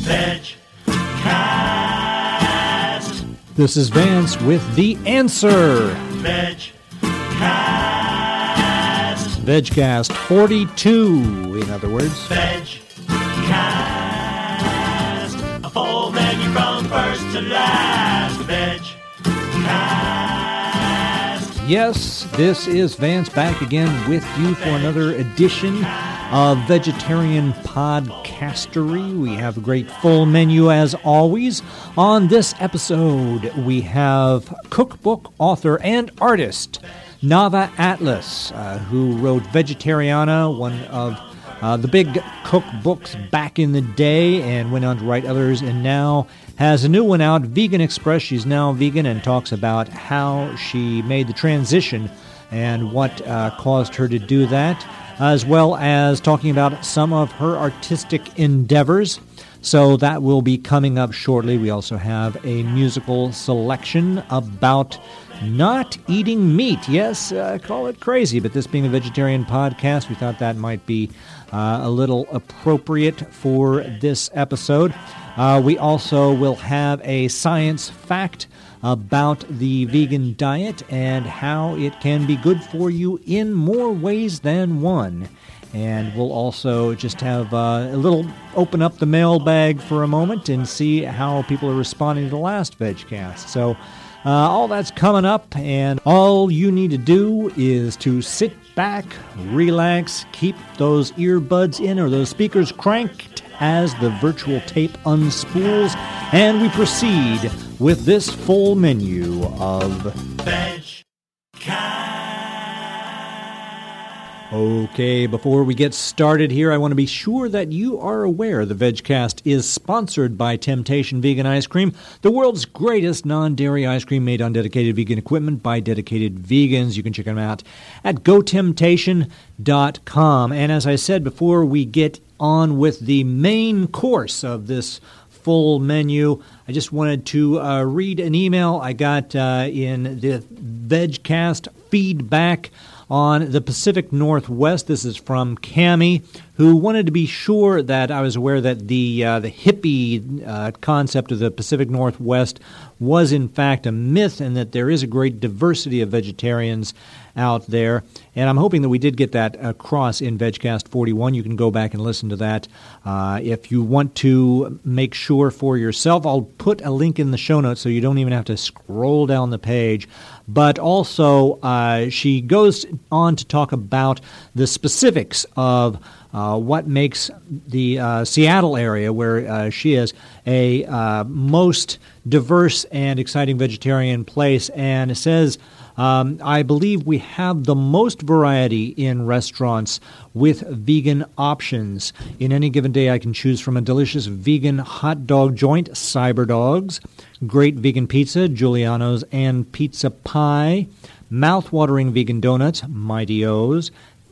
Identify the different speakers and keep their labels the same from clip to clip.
Speaker 1: Vegcast.
Speaker 2: This is Vance with The Answer.
Speaker 1: Vegcast.
Speaker 2: Vegcast 42, in other words.
Speaker 1: Vegcast. A full menu from first to last.
Speaker 2: Yes, this is Vance back again with you for another edition of Vegetarian Podcastery. We have a great full menu as always. On this episode, we have cookbook author and artist Nava Atlas, uh, who wrote Vegetariana, one of uh, the big cookbooks back in the day, and went on to write others, and now has a new one out, Vegan Express. She's now vegan and talks about how she made the transition and what uh, caused her to do that, as well as talking about some of her artistic endeavors. So that will be coming up shortly. We also have a musical selection about not eating meat. Yes, uh, call it crazy, but this being a vegetarian podcast, we thought that might be uh, a little appropriate for this episode. Uh, we also will have a science fact about the vegan diet and how it can be good for you in more ways than one. And we'll also just have uh, a little open up the mailbag for a moment and see how people are responding to the last VegCast. So, uh, all that's coming up, and all you need to do is to sit back, relax, keep those earbuds in or those speakers cranked as the virtual tape unspools, and we proceed with this full menu of Okay, before we get started here, I want to be sure that you are aware the VegCast is sponsored by Temptation Vegan Ice Cream, the world's greatest non dairy ice cream made on dedicated vegan equipment by dedicated vegans. You can check them out at gotemptation.com. And as I said before, we get on with the main course of this full menu. I just wanted to uh, read an email I got uh, in the VegCast feedback on the Pacific Northwest. This is from Cami, who wanted to be sure that I was aware that the uh, the hippie uh, concept of the Pacific Northwest was in fact a myth, and that there is a great diversity of vegetarians out there. And I'm hoping that we did get that across in VegCast 41. You can go back and listen to that. Uh, if you want to make sure for yourself, I'll put a link in the show notes so you don't even have to scroll down the page. But also, uh, she goes on to talk about the specifics of. Uh, what makes the uh, Seattle area, where uh, she is, a uh, most diverse and exciting vegetarian place, and it says um, I believe we have the most variety in restaurants with vegan options. In any given day, I can choose from a delicious vegan hot dog joint, Cyber Dogs, great vegan pizza, Giuliano's and Pizza Pi, mouth-watering vegan donuts, Mighty O's,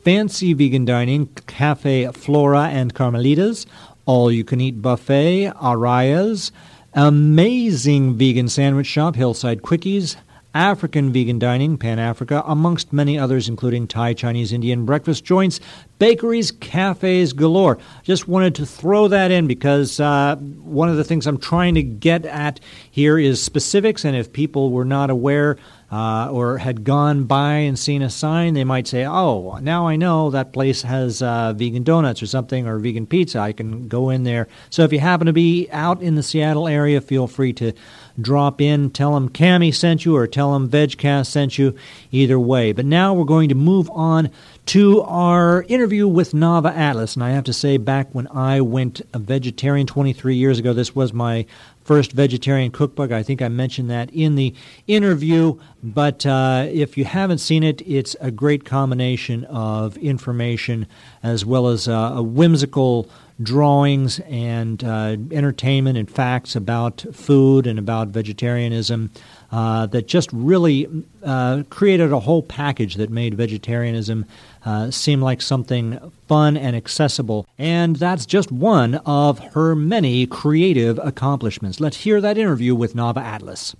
Speaker 2: fancy vegan dining, Cafe Flora and Carmelitas, all-you-can-eat buffet, Araya's, amazing vegan sandwich shop, Hillside Quickies, African vegan dining, Pan Africa, amongst many others, including Thai, Chinese, Indian breakfast joints, bakeries, cafes galore. Just wanted to throw that in because uh, one of the things I'm trying to get at here is specifics, and if people were not aware uh, or had gone by and seen a sign, they might say, "Oh, now I know that place has uh, vegan donuts or something or vegan pizza. I can go in there." So if you happen to be out in the Seattle area, feel free to drop in, tell them Cami sent you, or tell them VegCast sent you. Either way, but now we're going to move on to our interview with Nava Atlas. And I have to say, back when I went vegetarian 23 years ago, this was my first vegetarian cookbook. I think I mentioned that in the interview. But uh, if you haven't seen it, it's a great combination of information as well as uh, whimsical drawings and uh, entertainment and facts about food and about vegetarianism uh, that just really uh, created a whole package that made vegetarianism uh, seem like something fun and accessible. And that's just one of her many creative accomplishments. Let's hear that interview with Nava Atlas.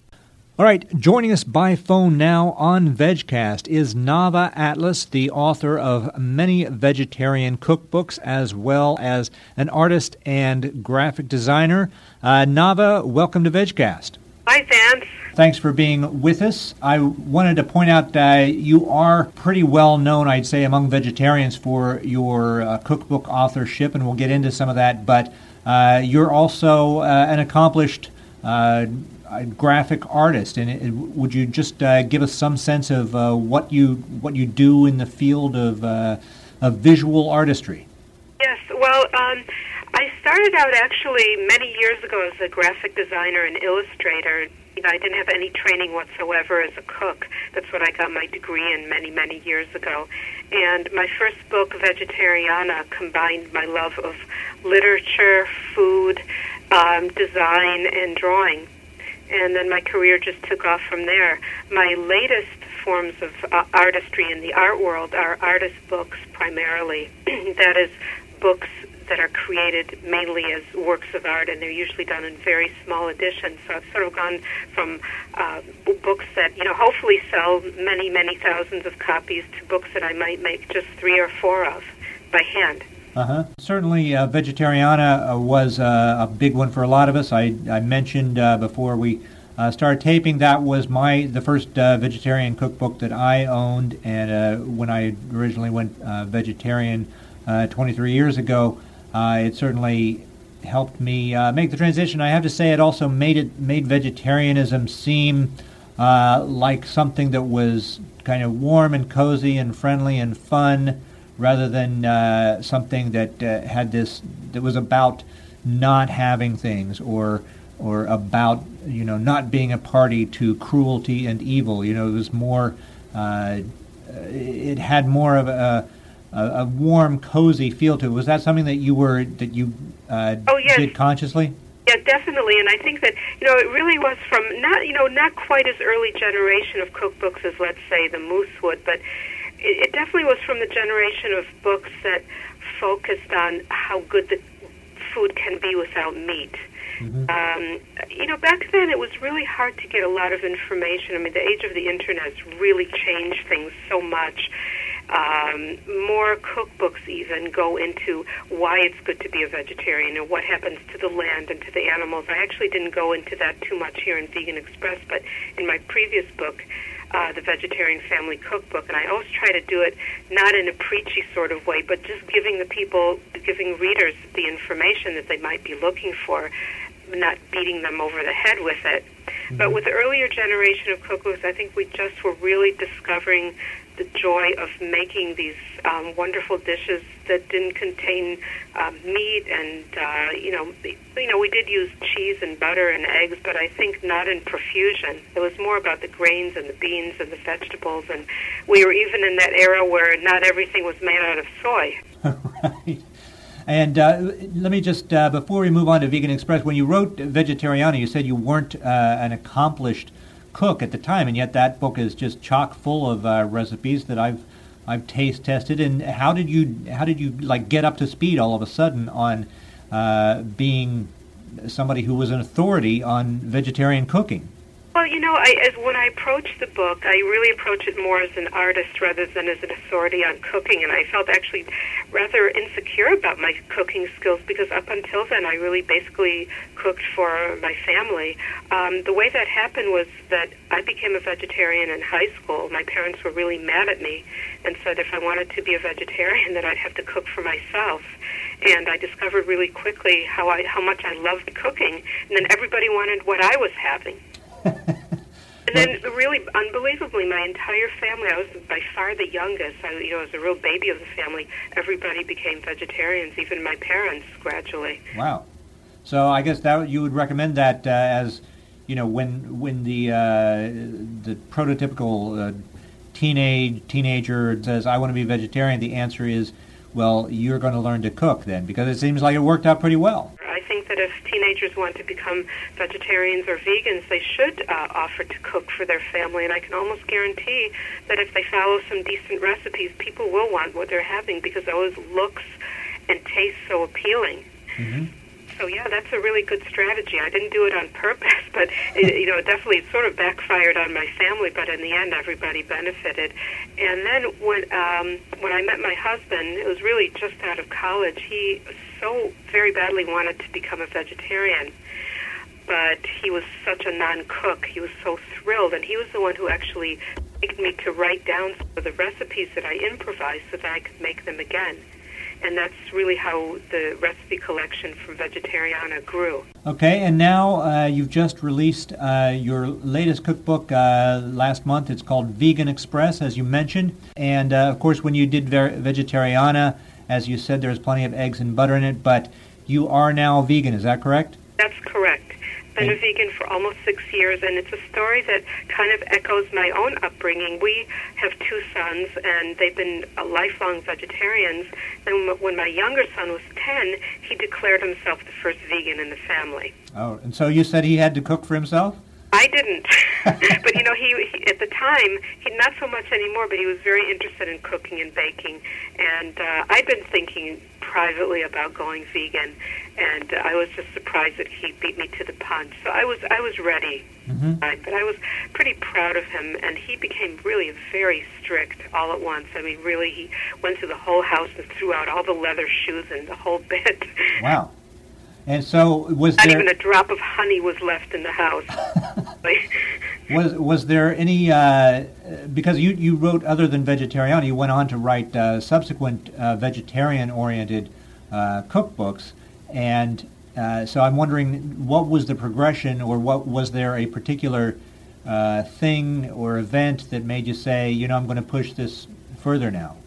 Speaker 2: All right, joining us by phone now on VegCast is Nava Atlas, the author of many vegetarian cookbooks, as well as an artist and graphic designer. Uh, Nava, welcome to VegCast.
Speaker 3: Hi, Vance.
Speaker 2: Thanks for being with us. I wanted to point out that you are pretty well known, I'd say, among vegetarians for your uh, cookbook authorship, and we'll get into some of that. But uh, you're also uh, an accomplished uh, graphic artist, and it, would you just uh, give us some sense of uh, what you what you do in the field of uh, of visual artistry?
Speaker 3: Yes, well, um, I started out actually many years ago as a graphic designer and illustrator. I didn't have any training whatsoever as a cook. That's what I got my degree in many, many years ago. And my first book, Vegetariana, combined my love of literature, food, um, design, and drawing and then my career just took off from there. My latest forms of uh, artistry in the art world are artist books primarily. that is, books that are created mainly as works of art, and they're usually done in very small editions. So I've sort of gone from uh, books that you know hopefully sell many, many thousands of copies to books that I might make just three or four of by hand.
Speaker 2: Uh-huh. Certainly, uh, Vegetariana uh, was uh, a big one for a lot of us. I, I mentioned uh, before we uh, started taping that was my the first vegetarian cookbook that I owned, and when I originally went vegetarian 23 years ago, it certainly helped me make the transition. I have to say, it also made it made vegetarianism seem like something that was kind of warm and cozy and friendly and fun rather than uh, something that uh, had this that was about not having things or or about you know not being a party to cruelty and evil. You know, it was more. Uh, it had more of a, a, a, warm, cozy feel to it. Was that something that you were that you uh,
Speaker 3: oh, yes.
Speaker 2: did consciously?
Speaker 3: Yeah, definitely, and I think that you know it really was from not you know not quite as early generation of cookbooks as let's say the Moosewood, but it, it definitely was from the generation of books that focused on how good the food can be without meat. Mm-hmm. Um, you know, back then it was really hard to get a lot of information. I mean, the age of the internet has really changed things so much. Um, more cookbooks even go into why it's good to be a vegetarian and what happens to the land and to the animals. I actually didn't go into that too much here in Vegan Express, but in my previous book, uh, the Vegetarian Family Cookbook, and I always try to do it not in a preachy sort of way, but just giving the people, giving readers the information that they might be looking for, not beating them over the head with it. Mm-hmm. But with the earlier generation of cookbooks, I think we just were really discovering the joy of making these um, wonderful dishes that didn't contain um, meat and uh, you know you know we did use cheese and butter and eggs, but I think not in profusion. It was more about the grains and the beans and the vegetables, and we were even in that era where not everything was made out of soy.
Speaker 2: right. And uh, let me just, uh, before we move on to Vegan Express, when you wrote Vegetariana, you said you weren't uh, an accomplished cook at the time, and yet that book is just chock full of uh, recipes that I've I've taste tested. And how did you how did you like get up to speed all of a sudden on uh, being somebody who was an authority on vegetarian cooking?
Speaker 3: Well, you know, I, as when I approach the book, I really approach it more as an artist rather than as an authority on cooking, and I felt actually rather insecure about my cooking skills because up until then, I really basically cooked for my family. Um, the way that happened was that I became a vegetarian in high school. My parents were really mad at me and said if I wanted to be a vegetarian, that I'd have to cook for myself and I discovered really quickly how I how much I loved cooking, and then everybody wanted what I was having. And then, really, unbelievably, my entire family, I was by far the youngest. I, you know, I was a real baby of the family. Everybody became vegetarians, even my parents, gradually.
Speaker 2: Wow. So I guess that you would recommend that uh, as, you know, when when the uh, the prototypical uh, teenage teenager says, "I want to be vegetarian," the answer is, well, you're going to learn to cook then, because it seems like it worked out pretty well I
Speaker 3: think that if teenagers want to become vegetarians or vegans, they should uh, offer to cook for their family. And I can almost guarantee that if they follow some decent recipes, people will want what they're having because it always looks and tastes so appealing.
Speaker 2: Mm-hmm.
Speaker 3: So yeah, that's a really good strategy. I didn't do it on purpose, but it, you know, definitely it sort of backfired on my family. But in the end, everybody benefited. And then when um, when I met my husband, it was really just out of college. He so very badly wanted to become a vegetarian, but he was such a non-cook. He was so thrilled, and he was the one who actually begged me to write down some of the recipes that I improvised so that I could make them again and that's really how the recipe collection from Vegetariana grew.
Speaker 2: Okay, and now uh, you've just released uh, your latest cookbook uh, last month. It's called Vegan Express, as you mentioned. And uh, of course, when you did Ver- Vegetariana, as you said, there's plenty of eggs and butter in it, but you are now vegan, is that correct?
Speaker 3: That's correct been a vegan for almost six years, and it's a story that kind of echoes my own upbringing. We have two sons, and they've been uh, lifelong vegetarians. And when my younger son was 10, he declared himself the first vegan in the family.
Speaker 2: Oh, and so you said he had to cook for himself?
Speaker 3: I didn't, but you know, he, he at the time he not so much anymore, but he was very interested in cooking and baking, and uh, I'd been thinking privately about going vegan, and uh, I was just surprised that he beat me to the punch. So I was I was ready, mm-hmm. right? but I was pretty proud of him, and he became really very strict all at once. I mean, really, he went through the whole house and threw out all the leather shoes and the whole bit.
Speaker 2: Wow. And so was
Speaker 3: not
Speaker 2: there
Speaker 3: even a drop of honey was left in the house.
Speaker 2: was was there any uh, because you you wrote other than vegetarian you went on to write uh, subsequent uh, vegetarian oriented uh, cookbooks and uh, so I'm wondering what was the progression or what was there a particular uh, thing or event that made you say you know I'm going to push this further now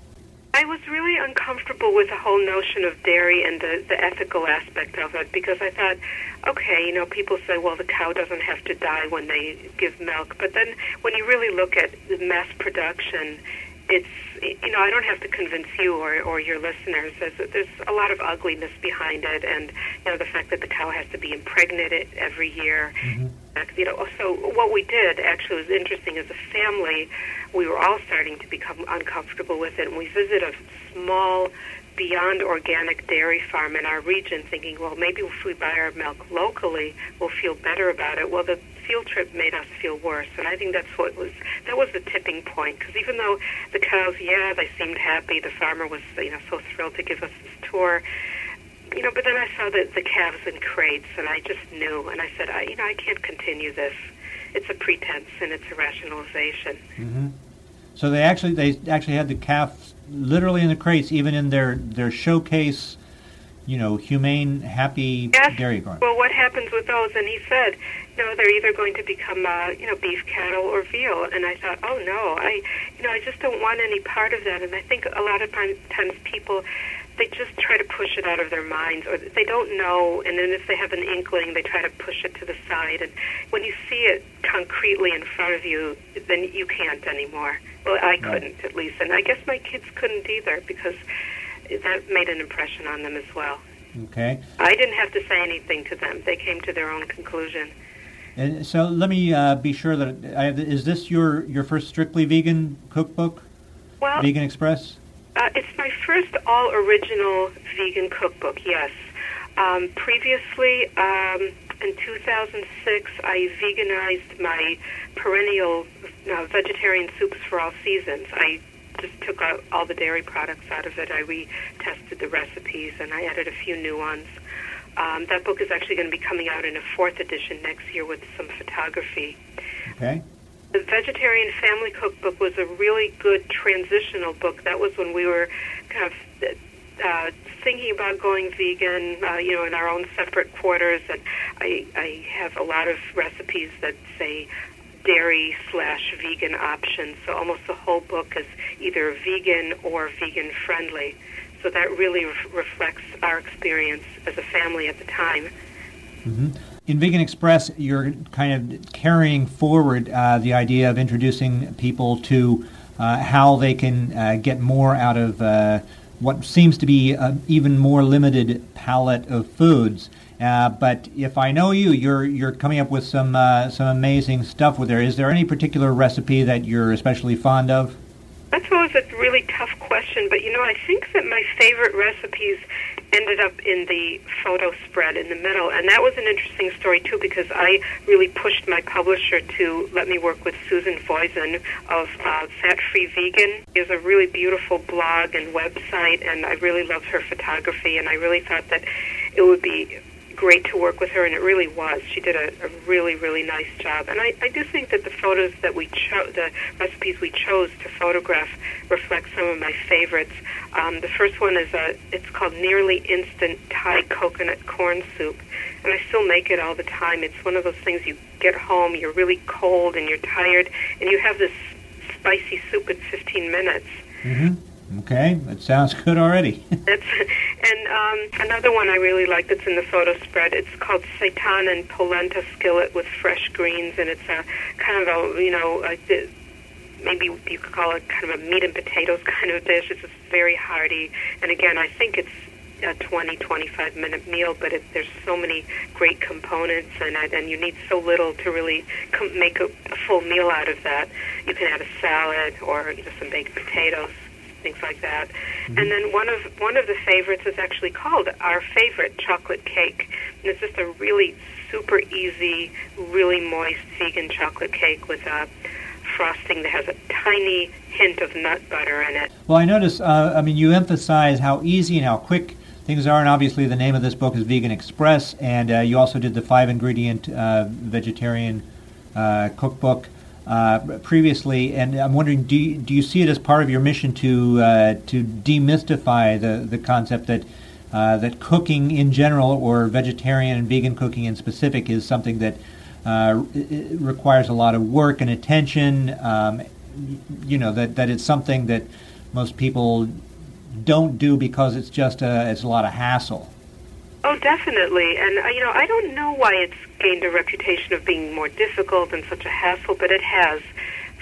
Speaker 3: I was really uncomfortable with the whole notion of dairy and the, the ethical aspect of it because I thought, okay, you know, people say, well, the cow doesn't have to die when they give milk. But then when you really look at the mass production, it's, you know, I don't have to convince you or, or your listeners. There's, there's a lot of ugliness behind it. And, you know, the fact that the cow has to be impregnated every year. Mm-hmm. You know, so what we did actually was interesting as a family we were all starting to become uncomfortable with it. And we visited a small, beyond organic dairy farm in our region, thinking, well, maybe if we buy our milk locally, we'll feel better about it. Well, the field trip made us feel worse, and I think that's what was that was the tipping point. Because even though the cows, yeah, they seemed happy, the farmer was, you know, so thrilled to give us this tour you know, but then I saw the, the calves in crates, and I just knew, and I said, I, you know, I can't continue this it's a pretense and it's a rationalization.
Speaker 2: Mm-hmm. So they actually they actually had the calf literally in the crates, even in their their showcase, you know, humane, happy
Speaker 3: yes.
Speaker 2: dairy farm.
Speaker 3: Well, what happens with those? And he said, you know, they're either going to become, uh, you know, beef cattle or veal. And I thought, oh no, I, you know, I just don't want any part of that. And I think a lot of times people they just try to push it out of their minds or they don't know and then if they have an inkling they try to push it to the side and when you see it concretely in front of you then you can't anymore well i couldn't at least and i guess my kids couldn't either because that made an impression on them as well.
Speaker 2: Okay.
Speaker 3: I didn't have to say anything to them. They came to their own conclusion.
Speaker 2: And so let me uh, be sure that I, is this your your first strictly vegan cookbook?
Speaker 3: Well
Speaker 2: vegan express?
Speaker 3: uh, it's my first all original vegan cookbook, yes. Um, previously, um, in 2006, I veganized my perennial uh, vegetarian soups for all seasons. I just took out all the dairy products out of it. I retested the recipes and I added a few new ones. Um, that book is actually going to be coming out in a fourth edition next year with some photography.
Speaker 2: Okay.
Speaker 3: The Vegetarian Family Cookbook was a really good transitional book. That was when we were kind of uh, thinking about going vegan, uh, you know, in our own separate quarters. And I, I have a lot of recipes that say dairy slash vegan options. So almost the whole book is either vegan or vegan friendly. So that really re- reflects our experience as a family at the time.
Speaker 2: Mm-hmm in Vegan Express, you're kind of carrying forward uh, the idea of introducing people to uh, how they can uh, get more out of uh, what seems to be an even more limited palette of foods. Uh, but if I know you, you're you're coming up with some uh, some amazing stuff with there. Is there any particular recipe that you're especially fond of?
Speaker 3: That's always a really tough question, but you know, I think that my favorite recipes ended up in the photo spread in the middle. And that was an interesting story, too, because I really pushed my publisher to let me work with Susan Voisin of uh, Fat Free Vegan. She has a really beautiful blog and website, and I really love her photography, and I really thought that it would be great to work with her, and it really was. She did a, a really, really nice job. And I, I do think that the photos that we chose, the recipes we chose to photograph, reflect some of my favorites. Um, the first one is a, it's called Nearly Instant Thai Coconut Corn Soup, and I still make it all the time. It's one of those things you get home, you're really cold and you're tired, and you have this spicy soup in 15 minutes.
Speaker 2: Mm-hmm. Okay, that sounds good already.
Speaker 3: That's, and um, another one I really like that's in the photo spread. It's called seitan and polenta skillet with fresh greens, and it's a kind of a you know a, maybe you could call it kind of a meat and potatoes kind of dish. It's just very hearty, and again, I think it's a 20, 25 minute meal, but it, there's so many great components in it, and you need so little to really com- make a, a full meal out of that. You can add a salad or you know, some baked potatoes things like that. Mm-hmm. And then one of one of the favorites is actually called our favorite chocolate cake. And it's just a really super easy, really moist vegan chocolate cake with a frosting that has a tiny hint of nut butter in it.
Speaker 2: Well, I notice. Uh, I mean, you emphasize how easy and how quick things are, and obviously the name of this book is Vegan Express, and uh, you also did the five ingredient uh, vegetarian uh, cookbook uh, previously, and I'm wondering, do you, do you see it as part of your mission to uh, to demystify the the concept that uh, that cooking in general, or vegetarian and vegan cooking in specific, is something that uh, requires a lot of work and attention. Um, you know that that it's something that most people don't do because it's just a, it's a lot of hassle.
Speaker 3: Oh, definitely. And, uh, you know, I don't know why it's gained a reputation of being more difficult and such a hassle, but it has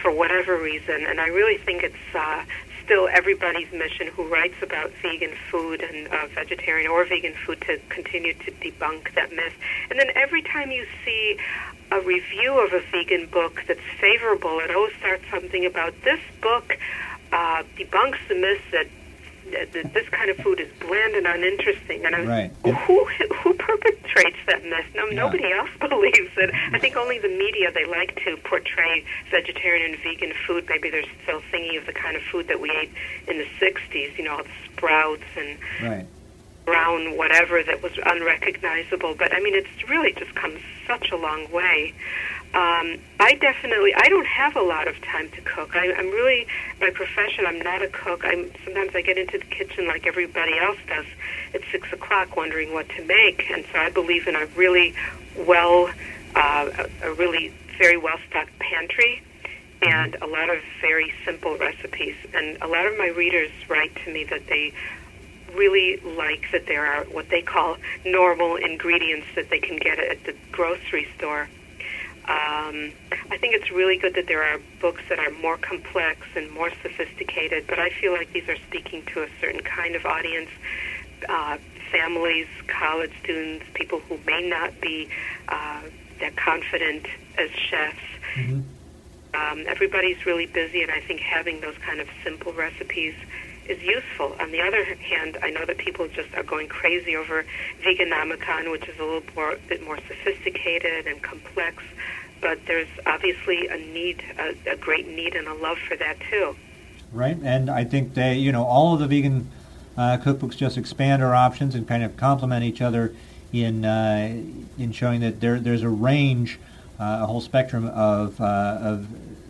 Speaker 3: for whatever reason. And I really think it's uh, still everybody's mission who writes about vegan food and uh, vegetarian or vegan food to continue to debunk that myth. And then every time you see a review of a vegan book that's favorable, it always starts something about this book uh, debunks the myth that this kind of food is bland and uninteresting. And I
Speaker 2: right.
Speaker 3: who who perpetrates that mess? No, yeah. nobody else believes it. I think only the media they like to portray vegetarian and vegan food. Maybe they're still thinking of the kind of food that we ate in the '60s. You know, all the sprouts and.
Speaker 2: Right
Speaker 3: brown whatever that was unrecognizable. But I mean, it's really just come such a long way. Um, I definitely I don't have a lot of time to cook. I, I'm really by profession I'm not a cook. I'm sometimes I get into the kitchen like everybody else does at six o'clock, wondering what to make. And so I believe in a really well, uh, a, a really very well stocked pantry and a lot of very simple recipes. And a lot of my readers write to me that they really like that there are what they call normal ingredients that they can get at the grocery store. Um, I think it's really good that there are books that are more complex and more sophisticated, but I feel like these are speaking to a certain kind of audience. Uh, families, college students, people who may not be uh, that confident as chefs. Mm-hmm. Um, everybody's really busy, and I think having those kind of simple recipes is useful. On the other hand, I know that people just are going crazy over Veganomicon, which is a little more, bit more sophisticated and complex. But there's obviously a need, a, a great need, and a love for that too.
Speaker 2: Right, and I think they, you know, all of the vegan uh, cookbooks just expand our options and kind of complement each other in uh, in showing that there there's a range, uh, a whole spectrum of uh, of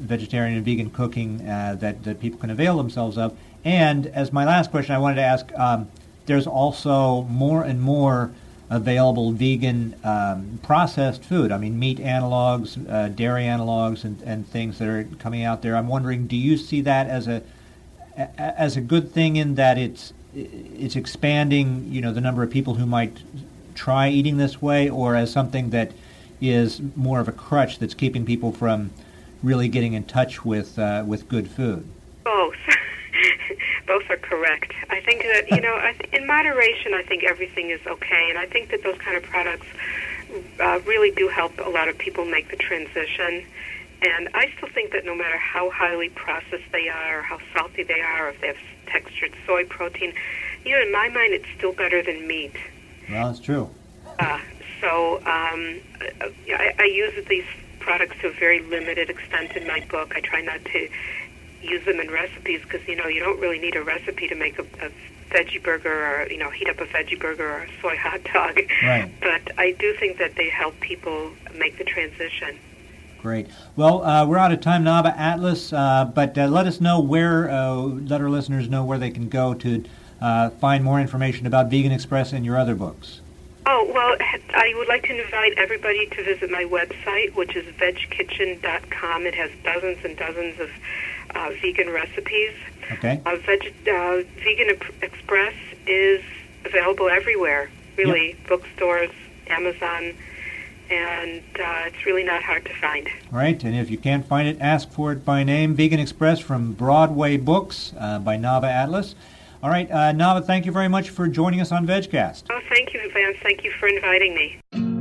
Speaker 2: vegetarian and vegan cooking uh, that that people can avail themselves of and as my last question, I wanted to ask um, there's also more and more available vegan um, processed food. I mean, meat analogs, uh, dairy analogs, and, and things that are coming out there. I'm wondering, do you see that as a as a good thing in that it's it's expanding, you know, the number of people who might try eating this way, or as something that is more of a crutch that's keeping people from really getting in touch with uh, with good food?
Speaker 3: Both correct. I think that you know, I th- in moderation, I think everything is okay, and I think that those kind of products uh, really do help a lot of people make the transition. And I still think that no matter how highly processed they are, or how salty they are, or if they have textured soy protein, you know, in my mind, it's still better than meat.
Speaker 2: Well, that's true.
Speaker 3: Uh, so um, I, I use these products to a very limited extent in my book. I try not to use them in recipes because you know you don't really need a recipe to make a, a veggie burger or you know heat up a veggie burger or a soy hot dog.
Speaker 2: Right.
Speaker 3: But I do think that they help people make the transition.
Speaker 2: Great. Well, uh, we're out of time, Nava Atlas, uh, but uh, let us know where, uh, let our listeners know where they can go to uh, find more information about Vegan Express and your other books.
Speaker 3: Oh, well, I would like to invite everybody to visit my website, which is vegkitchen.com. It has dozens and dozens of uh, vegan recipes.
Speaker 2: Okay.
Speaker 3: Uh, Veg, uh, vegan Express is available everywhere, really,
Speaker 2: Yep.
Speaker 3: bookstores, Amazon, and uh, it's really not hard to find.
Speaker 2: All right, and if you can't find it, ask for it by name. Vegan Express from Broadway Books uh, by Nava Atlas. All right, uh, Nava, thank you very much for joining us on VegCast.
Speaker 3: Oh, thank you, Vance. Thank you for inviting me.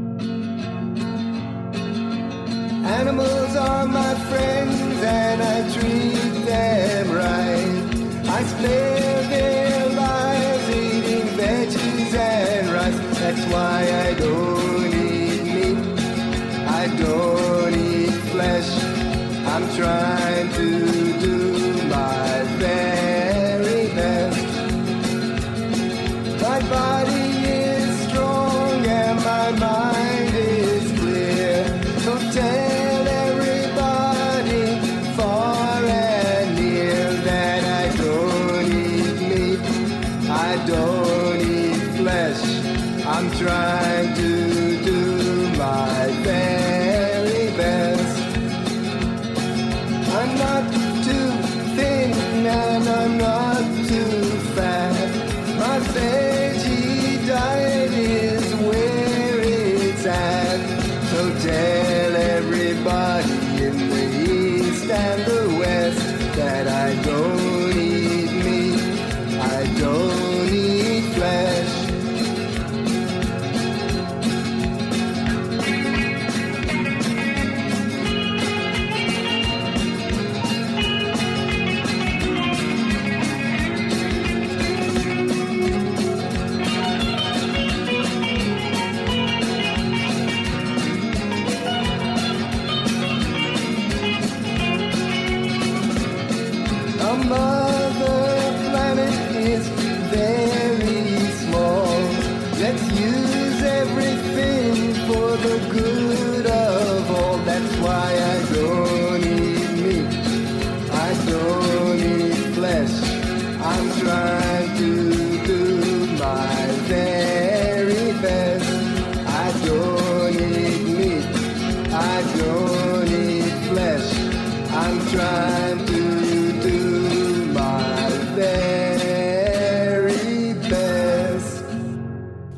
Speaker 4: Animals are my friends and I treat them right. I spare their lives eating veggies and rice. That's why I don't eat meat. I don't eat flesh. I'm trying to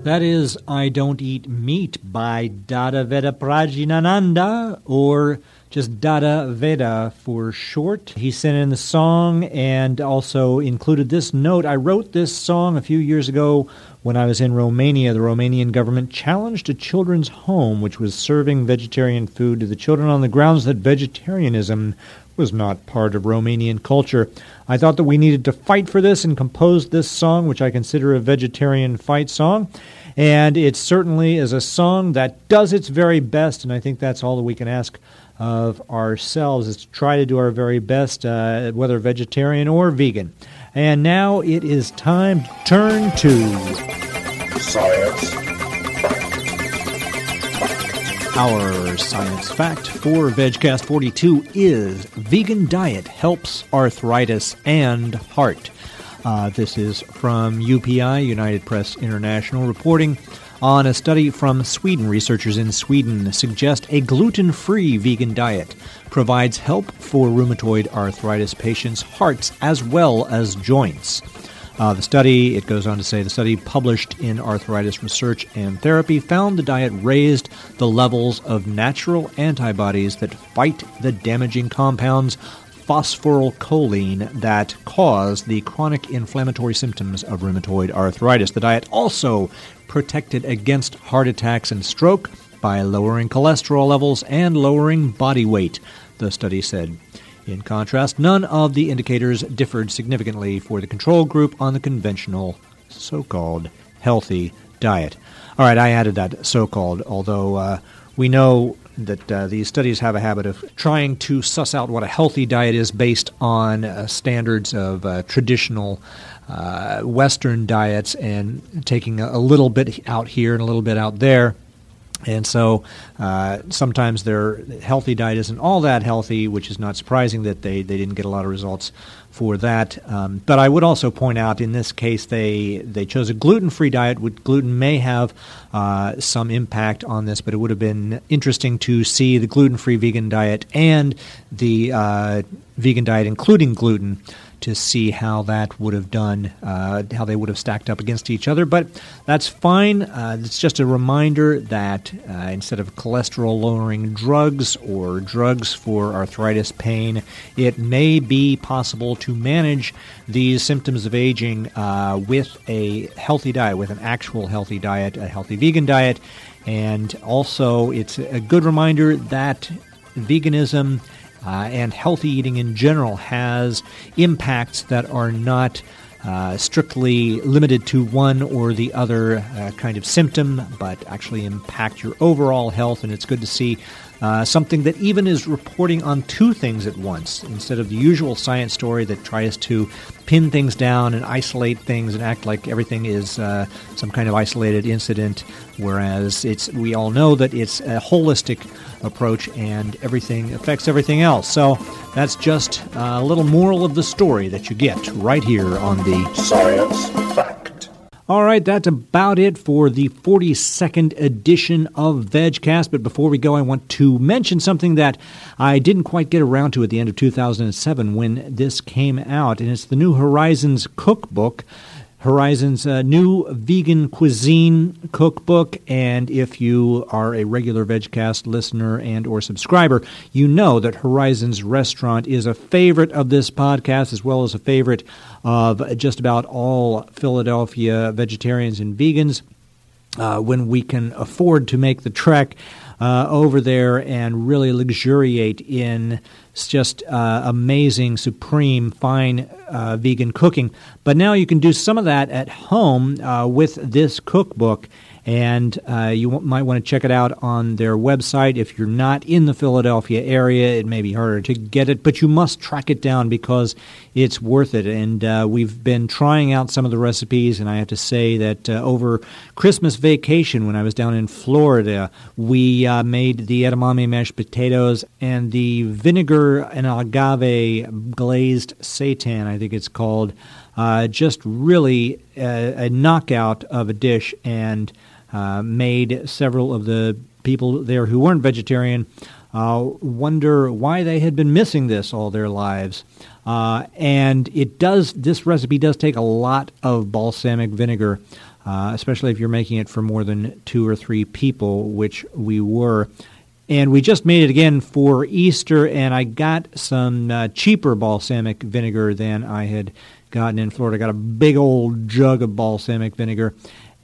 Speaker 4: That is I Don't Eat Meat
Speaker 2: by Dada Veda Prajinananda, or just Dada Veda for short. He sent in the song and also included this note. I wrote this song a few years ago when I was in Romania. The Romanian government challenged a children's home which was serving vegetarian food to the children on the grounds that vegetarianism was not part of Romanian culture. I thought that we needed to fight for this and composed this song, which I consider a vegetarian fight song. And it certainly is a song that does its very best, and I think that's all that we can ask of ourselves is to try to do our very best, uh, whether vegetarian or vegan. And now it is time to turn to
Speaker 5: Science.
Speaker 2: Our science fact for VegCast 42 is vegan diet helps arthritis and heart. Uh, this is from UPI, United Press International, reporting on a study from Sweden. Researchers in Sweden suggest a gluten free vegan diet provides help for rheumatoid arthritis patients' hearts as well as joints. Uh, the study, it goes on to say, the study published in Arthritis Research and Therapy found the diet raised the levels of natural antibodies that fight the damaging compounds phosphorylcholine that cause the chronic inflammatory symptoms of rheumatoid arthritis. The diet also protected against heart attacks and stroke by lowering cholesterol levels and lowering body weight, the study said. In contrast, none of the indicators differed significantly for the control group on the conventional so-called healthy diet. All right, I added that so-called, although uh, we know that uh, these studies have a habit of trying to suss out what a healthy diet is based on uh, standards of uh, traditional uh, Western diets and taking a, a little bit out here and a little bit out there. And so uh, sometimes their healthy diet isn't all that healthy, which is not surprising that they, they didn't get a lot of results for that. Um, but I would also point out in this case they they chose a gluten free diet. Which gluten may have uh, some impact on this, but it would have been interesting to see the gluten free vegan diet and the uh, vegan diet including gluten to see how that would have done, uh, how they would have stacked up against each other. But that's fine. Uh, it's just a reminder that uh, instead of cholesterol lowering drugs or drugs for arthritis pain, it may be possible to manage these symptoms of aging uh, with a healthy diet, with an actual healthy diet, a healthy vegan diet. And also, it's a good reminder that veganism uh, and healthy eating in general has impacts that are not uh, strictly limited to one or the other uh, kind of symptom, but actually impact your overall health. And it's good to see uh, something that even is reporting on two things at once instead of the usual science story that tries to pin things down and isolate things and act like everything is uh, some kind of isolated incident. Whereas it's we all know that it's a holistic approach and everything affects everything else. So that's just a little moral of the story that you get right here on the
Speaker 5: Science Fact.
Speaker 2: All right, that's about it for the 42nd edition of VegCast. But before we go, I want to mention something that I didn't quite get around to at the end of 2007 when this came out, and it's the New Horizons cookbook. Horizon's uh, new vegan cuisine cookbook, and if you are a regular VegCast listener and or subscriber, you know that Horizon's restaurant is a favorite of this podcast, as well as a favorite of just about all Philadelphia vegetarians and vegans. Uh, when we can afford to make the trek uh, over there and really luxuriate in just uh, amazing, supreme, fine uh, vegan cooking. But now you can do some of that at home uh, with this cookbook. And uh, you w- might want to check it out on their website. If you're not in the Philadelphia area, it may be harder to get it, but you must track it down because it's worth it. And uh, we've been trying out some of the recipes, and I have to say that uh, over Christmas vacation, when I was down in Florida, we uh, made the edamame mashed potatoes and the vinegar and agave glazed seitan, I think it's called. Uh, just really a, a knockout of a dish, and uh, made several of the people there who weren't vegetarian uh, wonder why they had been missing this all their lives. Uh, and it does. This recipe does take a lot of balsamic vinegar, uh, especially if you're making it for more than two or three people, which we were. And we just made it again for Easter, and I got some uh, cheaper balsamic vinegar than I had gotten in Florida. Got a big old jug of balsamic vinegar,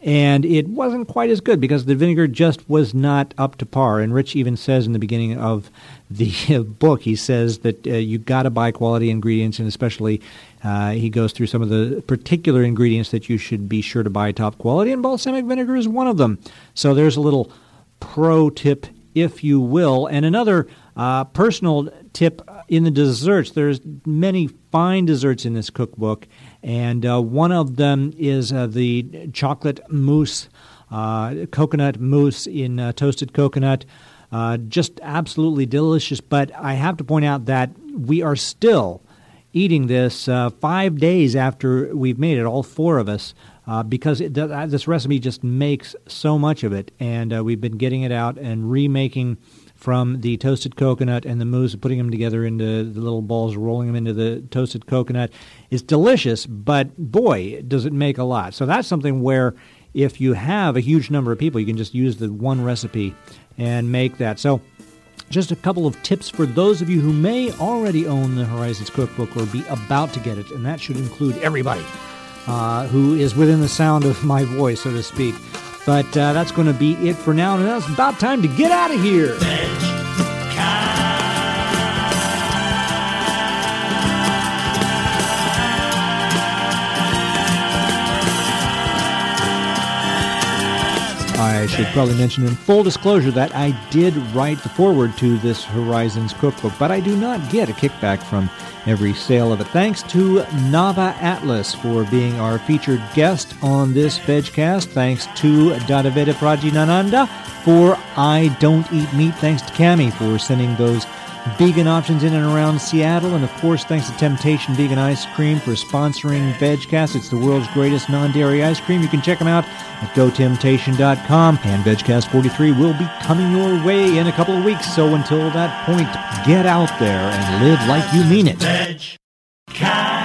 Speaker 2: and it wasn't quite as good because the vinegar just was not up to par. And Rich even says in the beginning of the book, he says that uh, you got to buy quality ingredients, and especially uh, he goes through some of the particular ingredients that you should be sure to buy top quality, and balsamic vinegar is one of them. So there's a little pro tip, if you will, and another uh, personal tip in the desserts. There's many fine desserts in this cookbook, and uh, one of them is uh, the chocolate mousse, uh, coconut mousse in uh, toasted coconut. Uh, just absolutely delicious. But I have to point out that we are still eating this five days after we've made it, all four of us, uh, because it, this recipe just makes so much of it. And uh, we've been getting it out and remaking from the toasted coconut and the mousse, putting them together into the little balls, rolling them into the toasted coconut. It's delicious, but boy, does it make a lot. So that's something where if you have a huge number of people, you can just use the one recipe and make that. So just a couple of tips for those of you who may already own the Horizons Cookbook or be about to get it, and that should include everybody uh, who is within the sound of my voice, so to speak. But uh, that's going to be it for now, and it's about time to get out of here. I should probably mention in full disclosure that I did write the foreword to this Horizons cookbook, but I do not get a kickback from every sale of it. Thanks to Nava Atlas for being our featured guest on this VegCast. Thanks to Dadaveda Prajinananda for I Don't Eat Meat. Thanks to Cami for sending those vegan options in and around Seattle. And of course, thanks to Temptation Vegan Ice Cream for sponsoring VegCast. It's the world's greatest non dairy ice cream. You can check them out at gotemptation.com. And VegCast 43 will be coming your way in a couple of weeks. So until that point, get out there and live like you mean it.
Speaker 1: Veg. Cast.